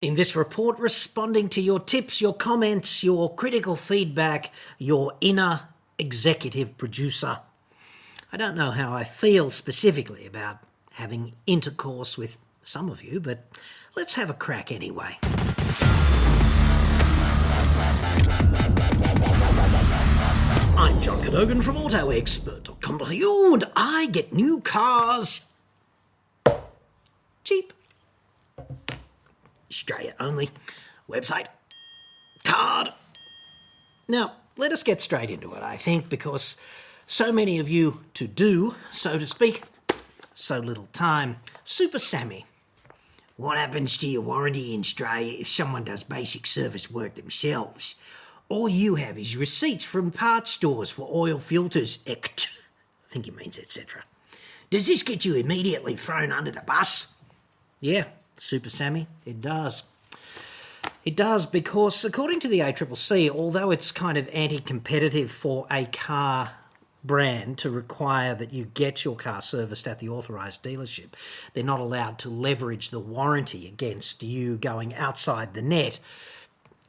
In this report, responding to your tips, your comments, your critical feedback, your inner executive producer. I don't know how I feel specifically about having intercourse with some of you, but let's have a crack anyway. I'm John Cadogan from AutoExpert.com.au and I get new cars cheap. Australia only. Website. Card. Now, let us get straight into it, I think, because so many of you to do, so to speak, so little time. Super Sammy. What happens to your warranty in Australia if someone does basic service work themselves? All you have is receipts from parts stores for oil filters, ect. I think it means etc. Does this get you immediately thrown under the bus? Yeah, Super Sammy, it does. It does because, according to the ACCC, although it's kind of anti competitive for a car brand to require that you get your car serviced at the authorised dealership, they're not allowed to leverage the warranty against you going outside the net.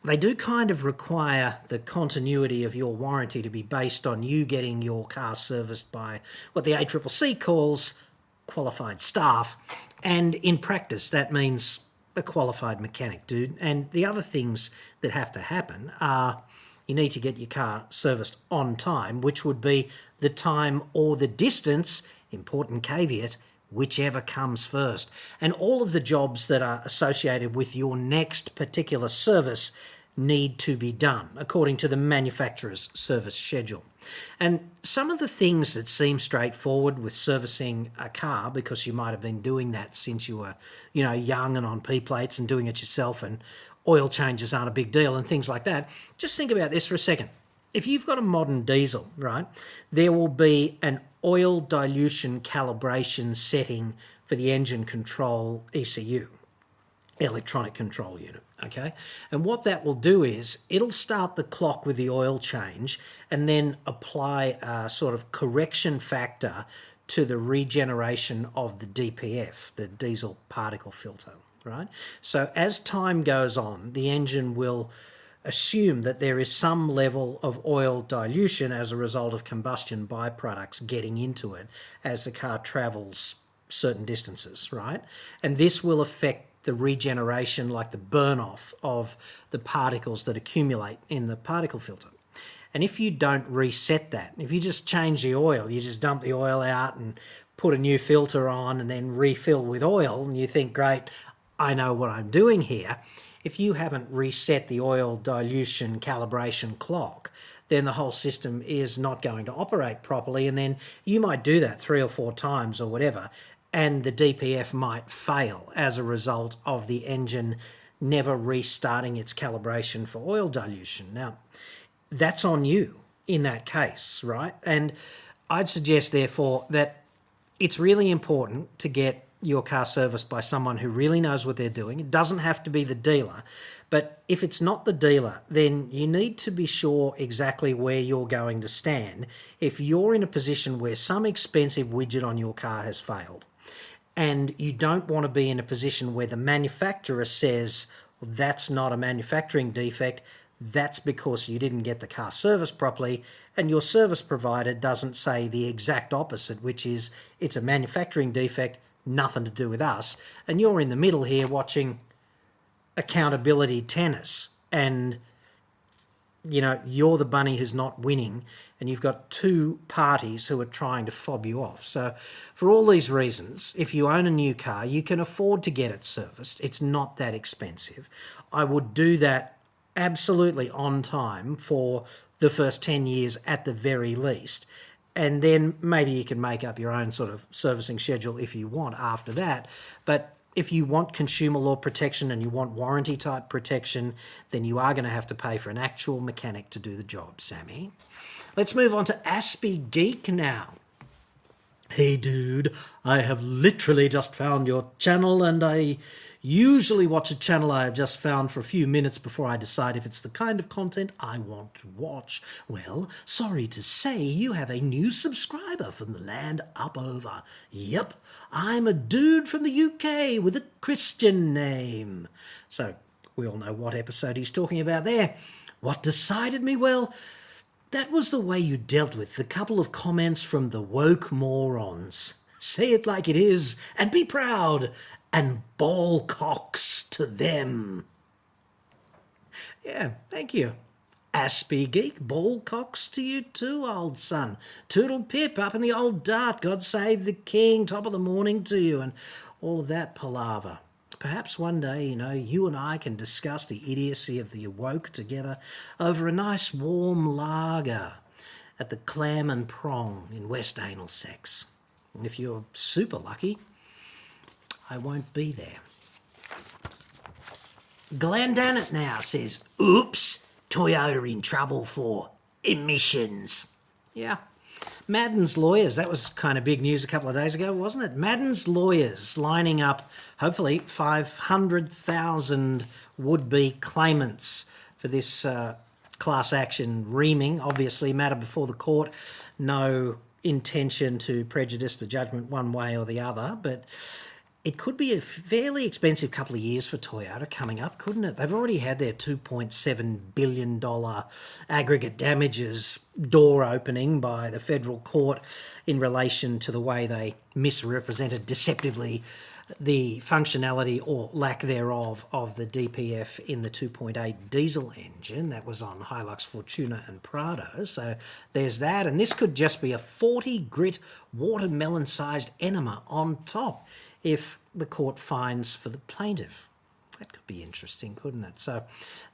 They do kind of require the continuity of your warranty to be based on you getting your car serviced by what the ACCC calls qualified staff and in practice, that means a qualified mechanic, dude. And the other things that have to happen are you need to get your car serviced on time, which would be the time or the distance, important caveat, whichever comes first. And all of the jobs that are associated with your next particular service need to be done according to the manufacturer's service schedule. And some of the things that seem straightforward with servicing a car, because you might have been doing that since you were, you know, young and on P plates and doing it yourself, and oil changes aren't a big deal and things like that. Just think about this for a second. If you've got a modern diesel, right, there will be an oil dilution calibration setting for the engine control ECU, electronic control unit okay? And what that will do is it'll start the clock with the oil change and then apply a sort of correction factor to the regeneration of the DPF, the diesel particle filter, right? So as time goes on, the engine will assume that there is some level of oil dilution as a result of combustion byproducts getting into it as the car travels certain distances, right? And this will affect the regeneration, like the burn off of the particles that accumulate in the particle filter. And if you don't reset that, if you just change the oil, you just dump the oil out and put a new filter on and then refill with oil, and you think, great, I know what I'm doing here. If you haven't reset the oil dilution calibration clock, then the whole system is not going to operate properly. And then you might do that three or four times or whatever, and the DPF might fail as a result of the engine never restarting its calibration for oil dilution. Now, that's on you in that case, right? And I'd suggest, therefore, that it's really important to get your car serviced by someone who really knows what they're doing. It doesn't have to be the dealer, but if it's not the dealer, then you need to be sure exactly where you're going to stand if you're in a position where some expensive widget on your car has failed and you don't want to be in a position where the manufacturer says well, that's not a manufacturing defect. That's because you didn't get the car serviced properly. And your service provider doesn't say the exact opposite which is it's a manufacturing defect nothing to do with us. And you're in the middle here watching accountability tennis. And you know, you're the bunny who's not winning, and you've got two parties who are trying to fob you off. So, for all these reasons, if you own a new car, you can afford to get it serviced. It's not that expensive. I would do that absolutely on time for the first 10 years at the very least. And then maybe you can make up your own sort of servicing schedule if you want after that. But if you want consumer law protection and you want warranty type protection, then you are going to have to pay for an actual mechanic to do the job, Sammy. Let's move on to Aspie Geek now. Hey dude, I have literally just found your channel and I usually watch a channel I have just found for a few minutes before I decide if it's the kind of content I want to watch. Well, sorry to say you have a new subscriber from the land up over. Yep, I'm a dude from the UK with a Christian name. So, we all know what episode he's talking about there. What decided me? Well, that was the way you dealt with the couple of comments from the woke morons. Say it like it is and be proud and ball cocks to them. Yeah, thank you. Aspie Geek, ball cocks to you too, old son. Toodle pip up in the old dart, God save the king, top of the morning to you, and all that palaver. Perhaps one day, you know, you and I can discuss the idiocy of the awoke together over a nice warm lager at the Clam and Prong in West Anal Sex. And if you're super lucky, I won't be there. Glendanet now says, oops, Toyota in trouble for emissions. Yeah, Madden's lawyers, that was kind of big news a couple of days ago, wasn't it? Madden's lawyers lining up, hopefully, 500,000 would be claimants for this uh, class action reaming. Obviously, matter before the court, no intention to prejudice the judgment one way or the other, but it could be a fairly expensive couple of years for Toyota coming up, couldn't it? They've already had their $2.7 billion aggregate damages door opening by the federal court in relation to the way they misrepresented deceptively the functionality or lack thereof of the DPF in the 2.8 diesel engine that was on Hilux Fortuner and Prado. So there's that, and this could just be a 40 grit watermelon sized enema on top if the court finds for the plaintiff. That could be interesting, couldn't it? So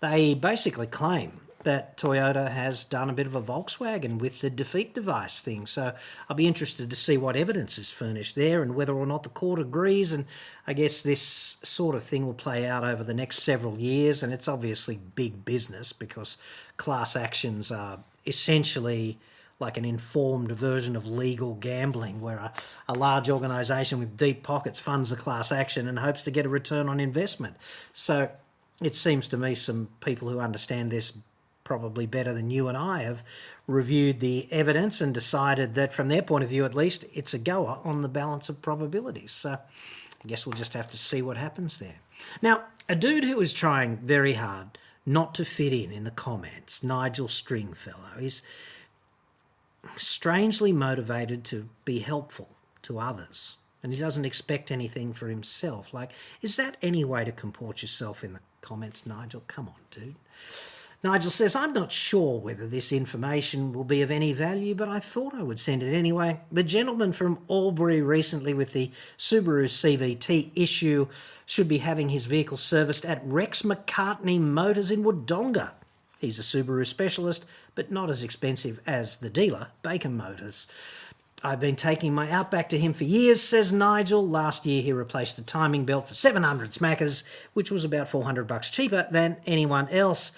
they basically claim that Toyota has done a bit of a Volkswagen with the defeat device thing. So I'll be interested to see what evidence is furnished there and whether or not the court agrees. And I guess this sort of thing will play out over the next several years. And it's obviously big business because class actions are essentially like an informed version of legal gambling, where a, a large organisation with deep pockets funds a class action and hopes to get a return on investment. So it seems to me some people who understand this probably better than you and I have reviewed the evidence and decided that, from their point of view at least, it's a goer on the balance of probabilities. So I guess we'll just have to see what happens there. Now, a dude who is trying very hard not to fit in in the comments, Nigel Stringfellow, is strangely motivated to be helpful to others and he doesn't expect anything for himself. Like, is that any way to comport yourself in the comments, Nigel? Come on, dude. Nigel says, I'm not sure whether this information will be of any value, but I thought I would send it anyway. The gentleman from Albury recently with the Subaru CVT issue should be having his vehicle serviced at Rex McCartney Motors in Wodonga. He's a Subaru specialist, but not as expensive as the dealer, Bacon Motors. I've been taking my Outback to him for years, says Nigel. Last year he replaced the timing belt for 700 smackers, which was about 400 bucks cheaper than anyone else.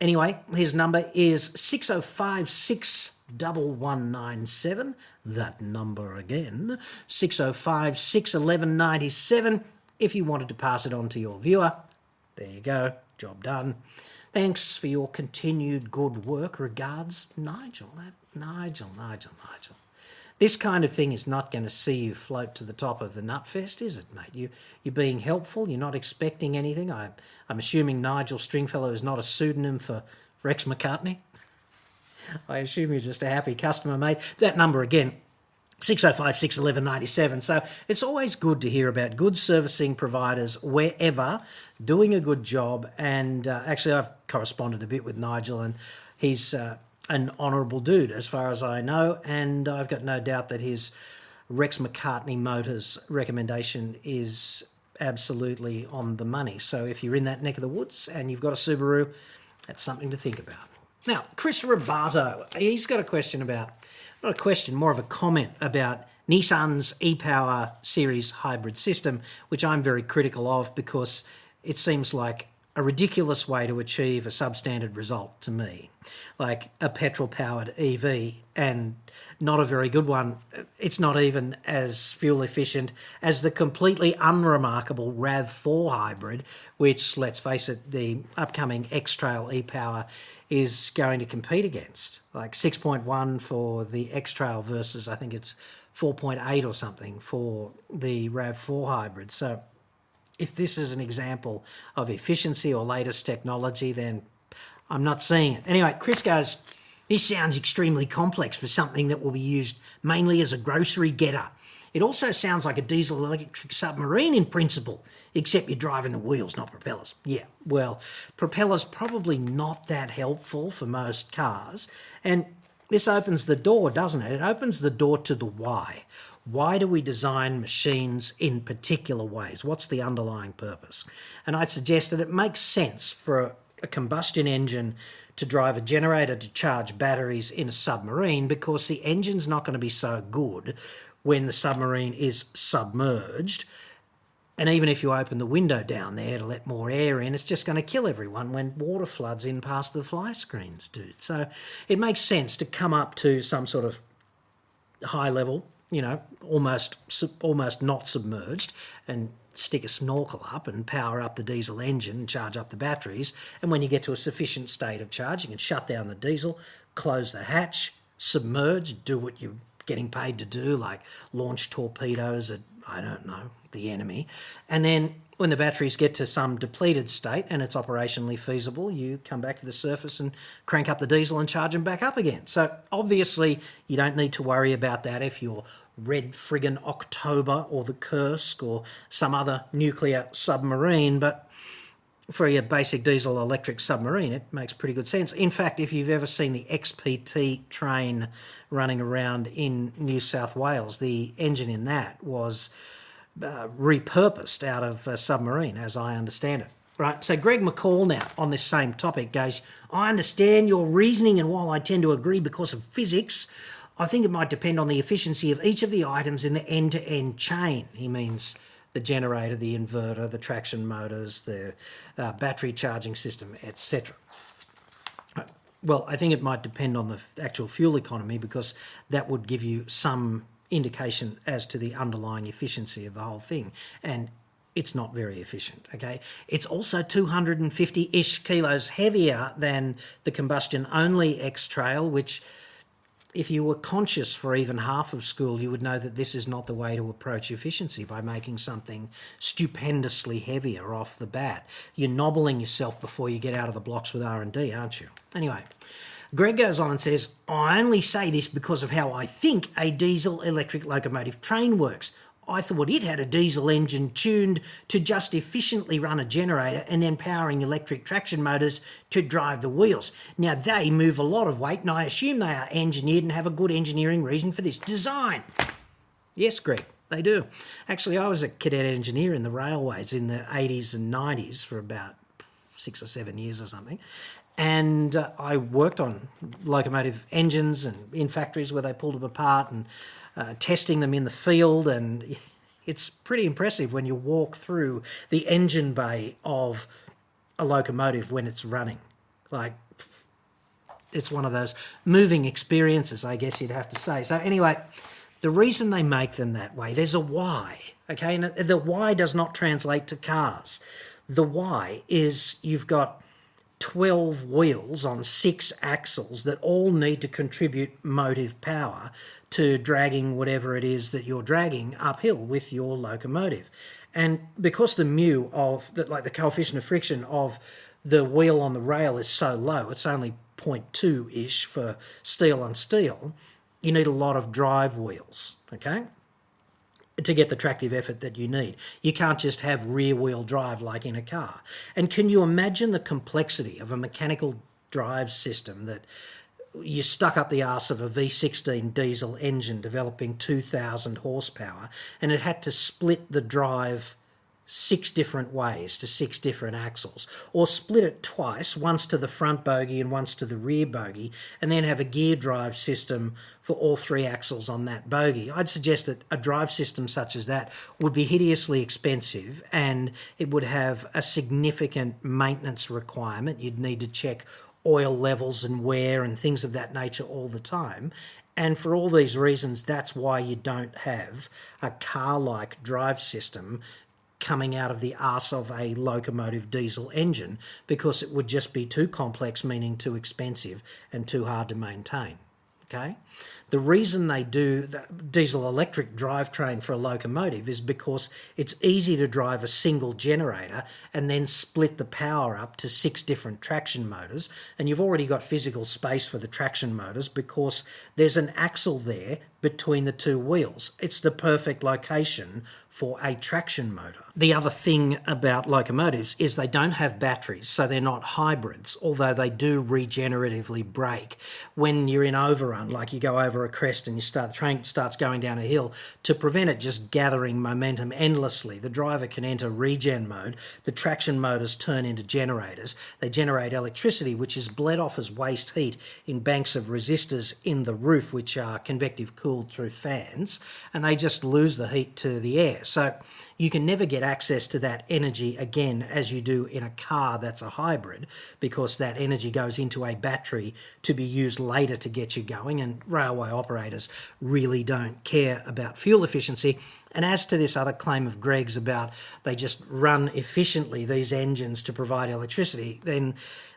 Anyway, his number is 6056 1197. That number again, 605 1197. If you wanted to pass it on to your viewer, there you go, job done. Thanks for your continued good work. Regards, Nigel. That Nigel, Nigel, Nigel. This kind of thing is not going to see you float to the top of the nutfest, is it, mate? You you're being helpful. You're not expecting anything. I I'm assuming Nigel Stringfellow is not a pseudonym for Rex McCartney. I assume you're just a happy customer, mate. That number again, 605 611 97. So it's always good to hear about good servicing providers wherever doing a good job. And uh, actually, I've corresponded a bit with Nigel, and he's uh, an honourable dude as far as I know. And I've got no doubt that his Rex McCartney Motors recommendation is absolutely on the money. So if you're in that neck of the woods and you've got a Subaru, that's something to think about. Now, Chris Robato, he's got a question about not a question, more of a comment about Nissan's e-Power series hybrid system, which I'm very critical of because it seems like a ridiculous way to achieve a substandard result to me, like a petrol powered EV, and not a very good one. It's not even as fuel efficient as the completely unremarkable RAV4 hybrid, which, let's face it, the upcoming X Trail e Power is going to compete against. Like 6.1 for the X Trail versus, I think it's 4.8 or something for the RAV4 hybrid. So, if this is an example of efficiency or latest technology, then I'm not seeing it. Anyway, Chris goes, This sounds extremely complex for something that will be used mainly as a grocery getter. It also sounds like a diesel electric submarine in principle, except you're driving the wheels, not propellers. Yeah, well, propellers probably not that helpful for most cars. And this opens the door, doesn't it? It opens the door to the why. Why do we design machines in particular ways? What's the underlying purpose? And I suggest that it makes sense for a combustion engine to drive a generator to charge batteries in a submarine because the engine's not going to be so good when the submarine is submerged. And even if you open the window down there to let more air in, it's just going to kill everyone when water floods in past the fly screens, dude. So it makes sense to come up to some sort of high level you know, almost almost not submerged, and stick a snorkel up and power up the diesel engine and charge up the batteries. And when you get to a sufficient state of charge, you can shut down the diesel, close the hatch, submerge, do what you're getting paid to do, like launch torpedoes at I don't know the enemy, and then when the batteries get to some depleted state and it's operationally feasible, you come back to the surface and crank up the diesel and charge them back up again. So obviously, you don't need to worry about that if you're Red Friggin' October or the Kursk or some other nuclear submarine, but for your basic diesel electric submarine, it makes pretty good sense. In fact, if you've ever seen the XPT train running around in New South Wales, the engine in that was uh, repurposed out of a submarine, as I understand it. Right, so Greg McCall now on this same topic goes, I understand your reasoning, and while I tend to agree because of physics, I think it might depend on the efficiency of each of the items in the end to end chain. He means the generator, the inverter, the traction motors, the uh, battery charging system, etc. Well, I think it might depend on the actual fuel economy because that would give you some indication as to the underlying efficiency of the whole thing. And it's not very efficient. Okay, it's also 250 ish kilos heavier than the combustion only X Trail, which, if you were conscious for even half of school, you would know that this is not the way to approach efficiency by making something stupendously heavier off the bat. You're nobbling yourself before you get out of the blocks with R and D, aren't you? Anyway. Greg goes on and says, I only say this because of how I think a diesel electric locomotive train works. I thought it had a diesel engine tuned to just efficiently run a generator and then powering electric traction motors to drive the wheels. Now, they move a lot of weight, and I assume they are engineered and have a good engineering reason for this design. Yes, Greg, they do. Actually, I was a cadet engineer in the railways in the 80s and 90s for about six or seven years or something and uh, I worked on locomotive engines and in factories where they pulled them apart and uh, testing them in the field. And it's pretty impressive when you walk through the engine bay of a locomotive when it's running. Like, it's one of those moving experiences, I guess you'd have to say. So, anyway, the reason they make them that way, there's a why, okay? And the why does not translate to cars. The why is you've got 12 wheels on six axles that all need to contribute motive power to dragging whatever it is that you're dragging uphill with your locomotive. And because the mu of, like the coefficient of friction of the wheel on the rail is so low, it's only 0.2 ish for steel on steel, you need a lot of drive wheels, okay? To get the tractive effort that you need. You can't just have rear wheel drive like in a car. And can you imagine the complexity of a mechanical drive system that you stuck up the arse of a V16 diesel engine developing 2000 horsepower and it had to split the drive six different ways to six different axles, or split it twice, once to the front bogie and once to the rear bogie, and then have a gear drive system for all three axles on that bogie. I'd suggest that a drive system such as that would be hideously expensive and it would have a significant maintenance requirement. You'd need to check oil levels and wear and things of that nature all the time. And for all these reasons, that's why you don't have a car like drive system coming out of the arse of a locomotive diesel engine because it would just be too complex, meaning too expensive and too hard to maintain. Okay? The reason they do the diesel electric drivetrain for a locomotive is because it's easy to drive a single generator and then split the power up to six different traction motors. And you've already got physical space for the traction motors because there's an axle there between the two wheels. It's the perfect location for a traction motor. The other thing about locomotives is they don't have batteries, so they're not hybrids, although they do regeneratively brake. When you're in overrun, like you go over a crest and you start the train starts going down a hill, to prevent it just gathering momentum endlessly, the driver can enter regen mode. The traction motors turn into generators. They generate electricity, which is bled off as waste heat in banks of resistors in the roof, which are convective cooled through fans, and they just lose the heat to the air. So you can never get access to that energy again as you do in a car that's a hybrid because that energy goes into a battery to be used later to get you going and railway operators really don't care about fuel efficiency. And as to this other claim of Greg's about they just run efficiently these engines to provide electricity then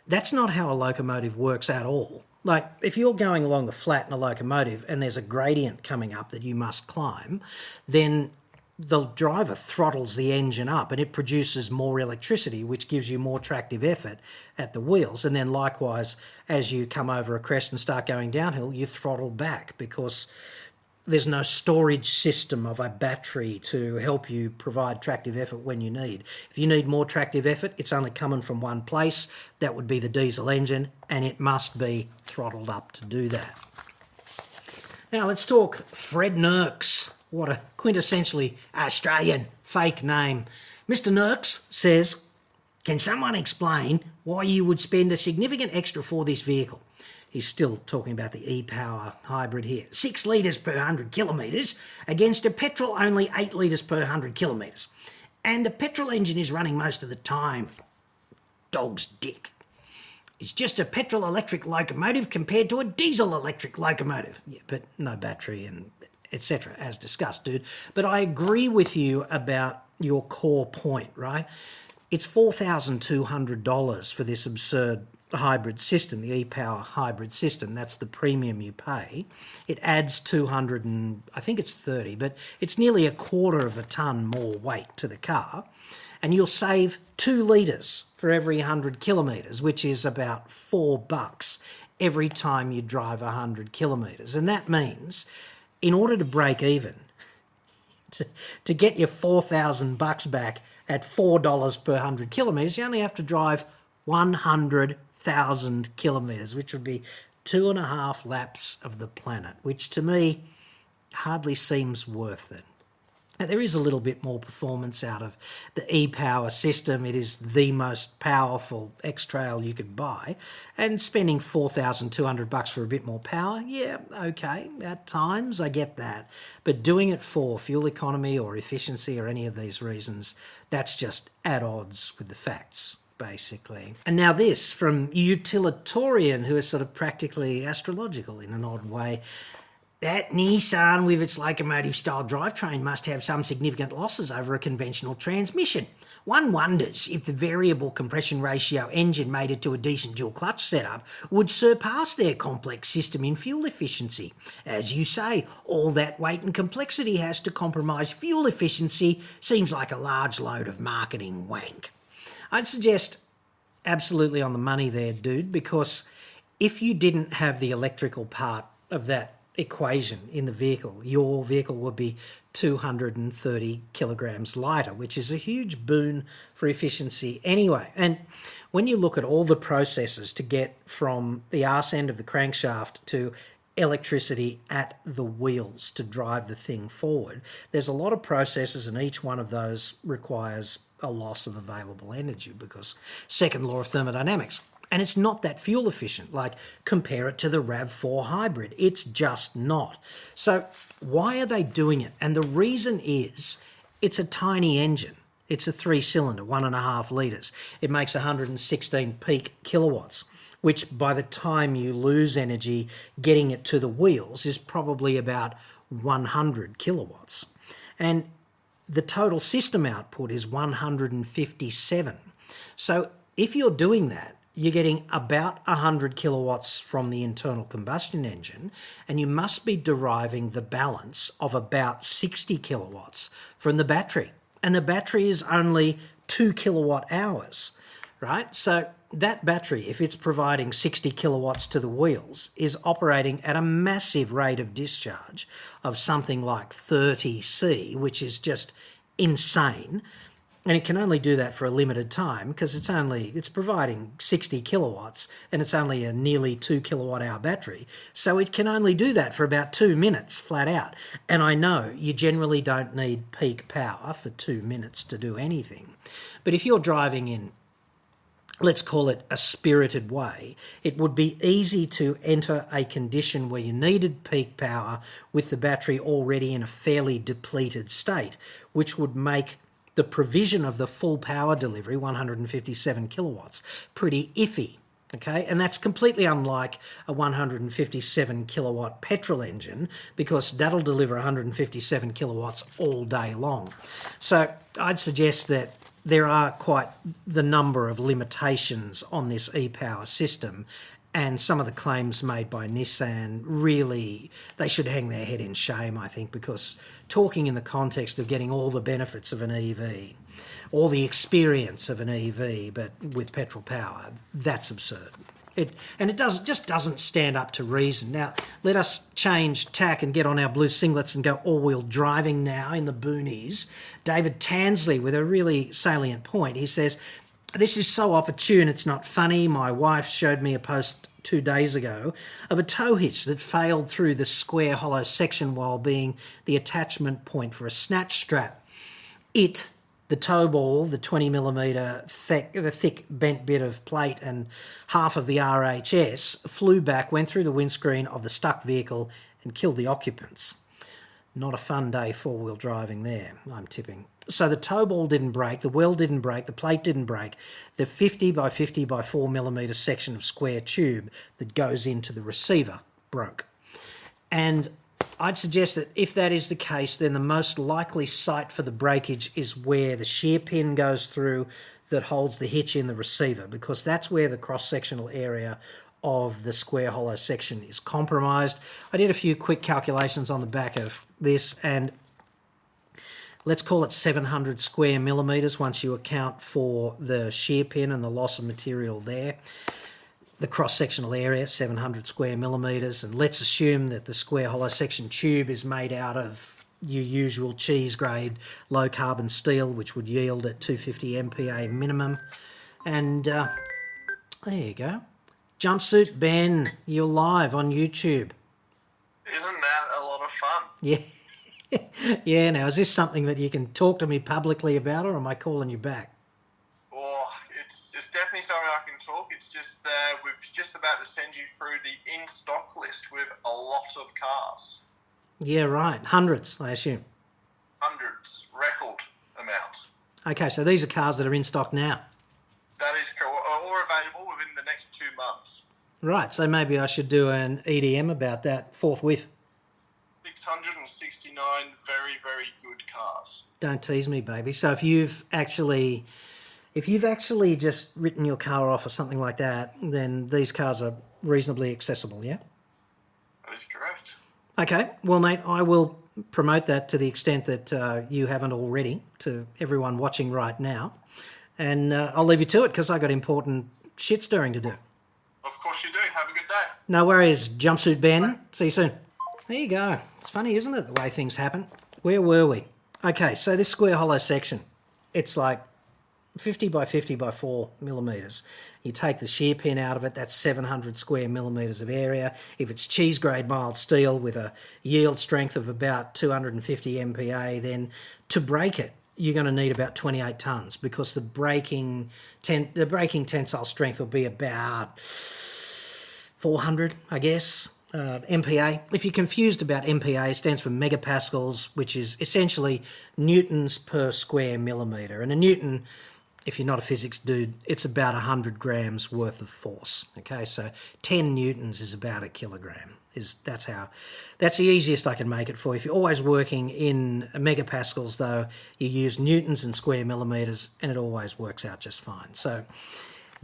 that's not how a locomotive works at all. Like if you're going along the flat in a locomotive and there's a gradient coming up that you must climb then the driver throttles the engine up and it produces more electricity, which gives you more tractive effort at the wheels. And then, likewise, as you come over a crest and start going downhill, you throttle back because there's no storage system of a battery to help you provide tractive effort when you need. If you need more tractive effort, it's only coming from one place. That would be the diesel engine, and it must be throttled up to do that. Now, let's talk Fred Nurks. What a quintessentially Australian fake name. Mr. Nurks says, Can someone explain why you would spend a significant extra for this vehicle? He's still talking about the e power hybrid here. Six litres per 100 kilometres against a petrol only 8 litres per 100 kilometres. And the petrol engine is running most of the time. Dog's dick. It's just a petrol electric locomotive compared to a diesel electric locomotive. Yeah, but no battery and etc., as discussed, dude. But I agree with you about your core point, right? It's $4,200 for this absurd hybrid system, the e-power hybrid system. That's the premium you pay. It adds 200 and I think it's 30, but it's nearly a quarter of a ton more weight to the car. And you'll save two litres for every 100 kilometres, which is about four bucks every time you drive 100 kilometres. And that means in order to break even, to, to get your 4,000 bucks back at $4 per 100 kilometres, you only have to drive 100,000 kilometres, which would be two and a half laps of the planet, which to me hardly seems worth it. There is a little bit more performance out of the e-power system. It is the most powerful X-Trail you could buy, and spending four thousand two hundred bucks for a bit more power, yeah, okay, at times I get that, but doing it for fuel economy or efficiency or any of these reasons, that's just at odds with the facts basically. And now this from utilitarian, who is sort of practically astrological in an odd way. That Nissan with its locomotive style drivetrain must have some significant losses over a conventional transmission. One wonders if the variable compression ratio engine mated to a decent dual clutch setup would surpass their complex system in fuel efficiency. As you say, all that weight and complexity has to compromise fuel efficiency seems like a large load of marketing wank. I'd suggest absolutely on the money there, dude, because if you didn't have the electrical part of that equation in the vehicle, your vehicle would be 230 kilograms lighter, which is a huge boon for efficiency anyway. And when you look at all the processes to get from the arse end of the crankshaft to electricity at the wheels to drive the thing forward. There's a lot of processes, and each one of those requires a loss of available energy because second law of thermodynamics. And it's not that fuel efficient. Like compare it to the RAV4 hybrid. It's just not. So why are they doing it? And the reason is it's a tiny engine. It's a three cylinder, one and a half litres. It makes 116 peak kilowatts, which by the time you lose energy getting it to the wheels is probably about 100 kilowatts. And the total system output is 157. So if you're doing that, you're getting about 100 kilowatts from the internal combustion engine, and you must be deriving the balance of about 60 kilowatts from the battery. And the battery is only 2 kilowatt hours, right? So that battery, if it's providing 60 kilowatts to the wheels, is operating at a massive rate of discharge of something like 30 C, which is just insane and it can only do that for a limited time because it's only it's providing 60 kilowatts and it's only a nearly 2 kilowatt hour battery. So it can only do that for about 2 minutes flat out. And i know you generally don't need peak power for 2 minutes to do anything. But if you're driving in let's call it a spirited way, it would be easy to enter a condition where you needed peak power with the battery already in a fairly depleted state, which would make the provision of the full power delivery, 157 kilowatts, pretty iffy. Okay, and that's completely unlike a 157 kilowatt petrol engine because that'll deliver 157 kilowatts all day long. So I'd suggest that there are quite the number of limitations on this e power system, and some of the claims made by Nissan really they should hang their head in shame I think because talking in the context of getting all the benefits of an EV all the experience of an EV but with petrol power that's absurd it, and it does just doesn't stand up to reason. Now, let us change tack and get on our blue singlets and go all-wheel driving now in the boonies. David Tansley with a really salient point. He says this is so opportune, it's not funny. My wife showed me a post two days ago of a tow hitch that failed through the square hollow section while being the attachment point for a snatch strap. It, the tow ball, the 20 millimetre thick, the thick bent bit of plate, and half of the RHS flew back, went through the windscreen of the stuck vehicle, and killed the occupants. Not a fun day four wheel driving there, I'm tipping. So the tow ball didn't break, the well didn't break, the plate didn't break. The 50 by 50 by 4 millimetre section of square tube that goes into the receiver broke. And I'd suggest that if that is the case, then the most likely site for the breakage is where the shear pin goes through that holds the hitch in the receiver, because that's where the cross sectional area of the square hollow section is compromised. I did a few quick calculations on the back of this, and let's call it 700 square millimeters once you account for the shear pin and the loss of material there. The cross sectional area, 700 square millimeters, and let's assume that the square hollow section tube is made out of your usual cheese grade low carbon steel, which would yield at 250 MPa minimum. And uh, there you go. Jumpsuit Ben, you're live on YouTube. Isn't that a lot of fun? Yeah. yeah, now is this something that you can talk to me publicly about, or am I calling you back? Oh, it's, it's definitely something I can talk. It's just uh, we're just about to send you through the in stock list with a lot of cars. Yeah, right. Hundreds, I assume. Hundreds, record amount. Okay, so these are cars that are in stock now. That is correct, or available within the next two months. Right, so maybe I should do an EDM about that forthwith. 669 very, very good cars. Don't tease me, baby. So if you've actually, if you've actually just written your car off or something like that, then these cars are reasonably accessible. Yeah. That is correct. Okay. Well, mate, I will promote that to the extent that uh, you haven't already to everyone watching right now, and uh, I'll leave you to it because I got important shit stirring to do. Of course you do. Have a good day. No worries, jumpsuit Ben. See you soon. There you go. It's funny, isn't it, the way things happen? Where were we? Okay, so this square hollow section, it's like 50 by 50 by 4 millimetres. You take the shear pin out of it, that's 700 square millimetres of area. If it's cheese grade mild steel with a yield strength of about 250 MPa, then to break it, you're going to need about 28 tons because the breaking ten, the breaking tensile strength will be about 400, I guess. Uh, MPa. If you're confused about MPa, it stands for megapascals, which is essentially newtons per square millimetre. And a newton, if you're not a physics dude, it's about 100 grams worth of force. Okay, so 10 newtons is about a kilogram. Is that's how that's the easiest I can make it for. If you're always working in megapascals, though, you use newtons and square millimeters, and it always works out just fine. So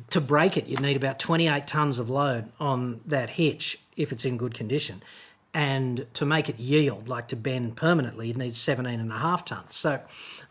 to break it, you'd need about 28 tons of load on that hitch if it's in good condition. And to make it yield, like to bend permanently, you'd need 17 and a half tons. So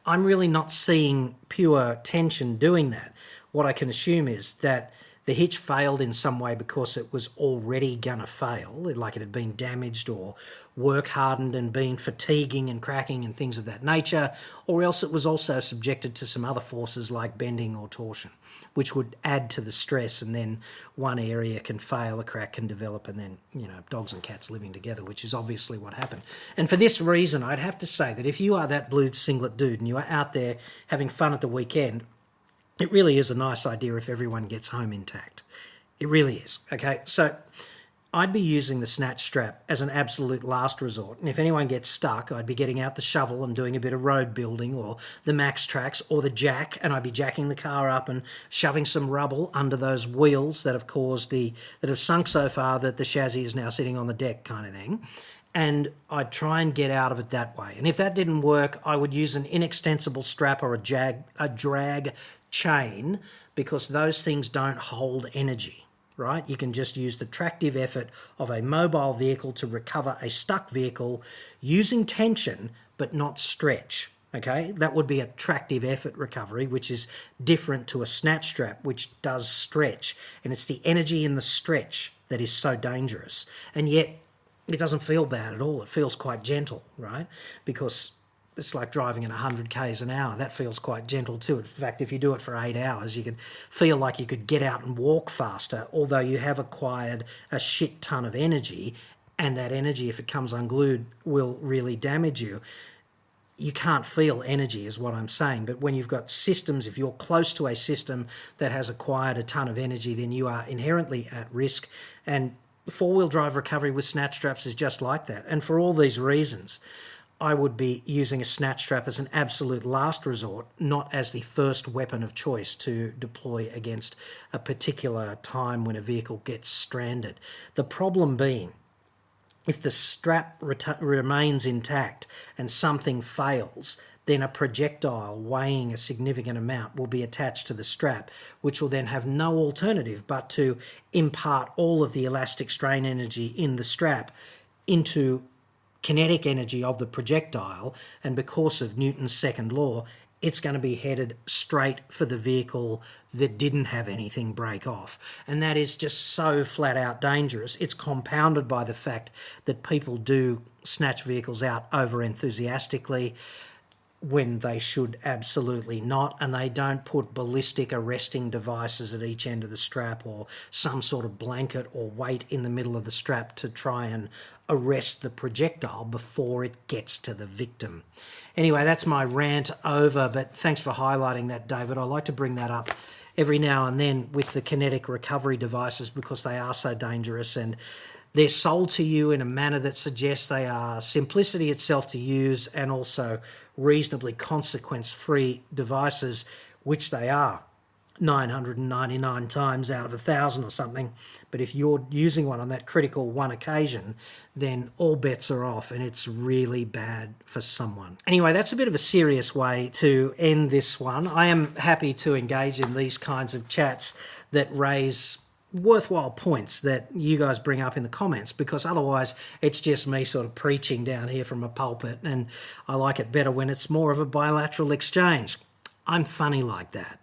I'm really not seeing pure tension doing that. What I can assume is that the hitch failed in some way because it was already to fail, like it had been damaged or work hardened and been fatiguing and cracking and things of that nature, or else it was also subjected to some other forces like bending or torsion, which would add to the stress, and then one area can fail, a crack can develop, and then, you know, dogs and cats living together, which is obviously what happened. And for this reason, I'd have to say that if you are that blue singlet dude and you are out there having fun at the weekend, it really is a nice idea if everyone gets home intact. It really is. Okay, so I'd be using the snatch strap as an absolute last resort. And if anyone gets stuck, I'd be getting out the shovel and doing a bit of road building or the Maxtrax or the jack, and I'd be jacking the car up and shoving some rubble under those wheels that have caused the that have sunk so far that the chassis is now sitting on the deck, kind of thing. And I'd try and get out of it that way. And if that didn't work, I would use an inextensible strap or a jag a drag chain because those things don't hold energy, right? You can just use the tractive effort of a mobile vehicle to recover a stuck vehicle using tension but not stretch. Okay, that would be a tractive effort recovery, which is different to a snatch strap, which does stretch. And it's the energy in the stretch that is so dangerous. And yet, it doesn't feel bad at all. It feels quite gentle, right? Because it's like driving at 100 k's an hour. That feels quite gentle too. In fact, if you do it for eight hours, you can feel like you could get out and walk faster, although you have acquired a shit ton of energy, and that energy, if it comes unglued, will really damage you. You can't feel energy, is what I'm saying. But when you've got systems, if you're close to a system that has acquired a ton of energy, then you are inherently at risk. And four wheel drive recovery with snatch straps is just like that. And for all these reasons, I would be using a snatch strap as an absolute last resort, not as the first weapon of choice to deploy against a particular time when a vehicle gets stranded. The problem being, if the strap remains intact and something fails, then a projectile weighing a significant amount will be attached to the strap, which will then have no alternative but to impart all of the elastic strain energy in the strap into kinetic energy of the projectile, and because of Newton's second law, it's going to be headed straight for the vehicle that didn't have anything break off. And that is just so flat out dangerous. It's compounded by the fact that people do snatch vehicles out over enthusiastically when they should absolutely not, and they don't put ballistic arresting devices at each end of the strap or some sort of blanket or weight in the middle of the strap to try and arrest the projectile before it gets to the victim. Anyway, that's my rant over, but thanks for highlighting that, David. I like to bring that up every now and then with the kinetic recovery devices because they are so dangerous and they're sold to you in a manner that suggests they are simplicity itself to use and also reasonably consequence free devices, which they are 999 times out of a thousand or something. But if you're using one on that critical one occasion, then all bets are off and it's really bad for someone. Anyway, that's a bit of a serious way to end this one. I am happy to engage in these kinds of chats that raise worthwhile points that you guys bring up in the comments because otherwise it's just me sort of preaching down here from a pulpit and I like it better when it's more of a bilateral exchange. I'm funny like that.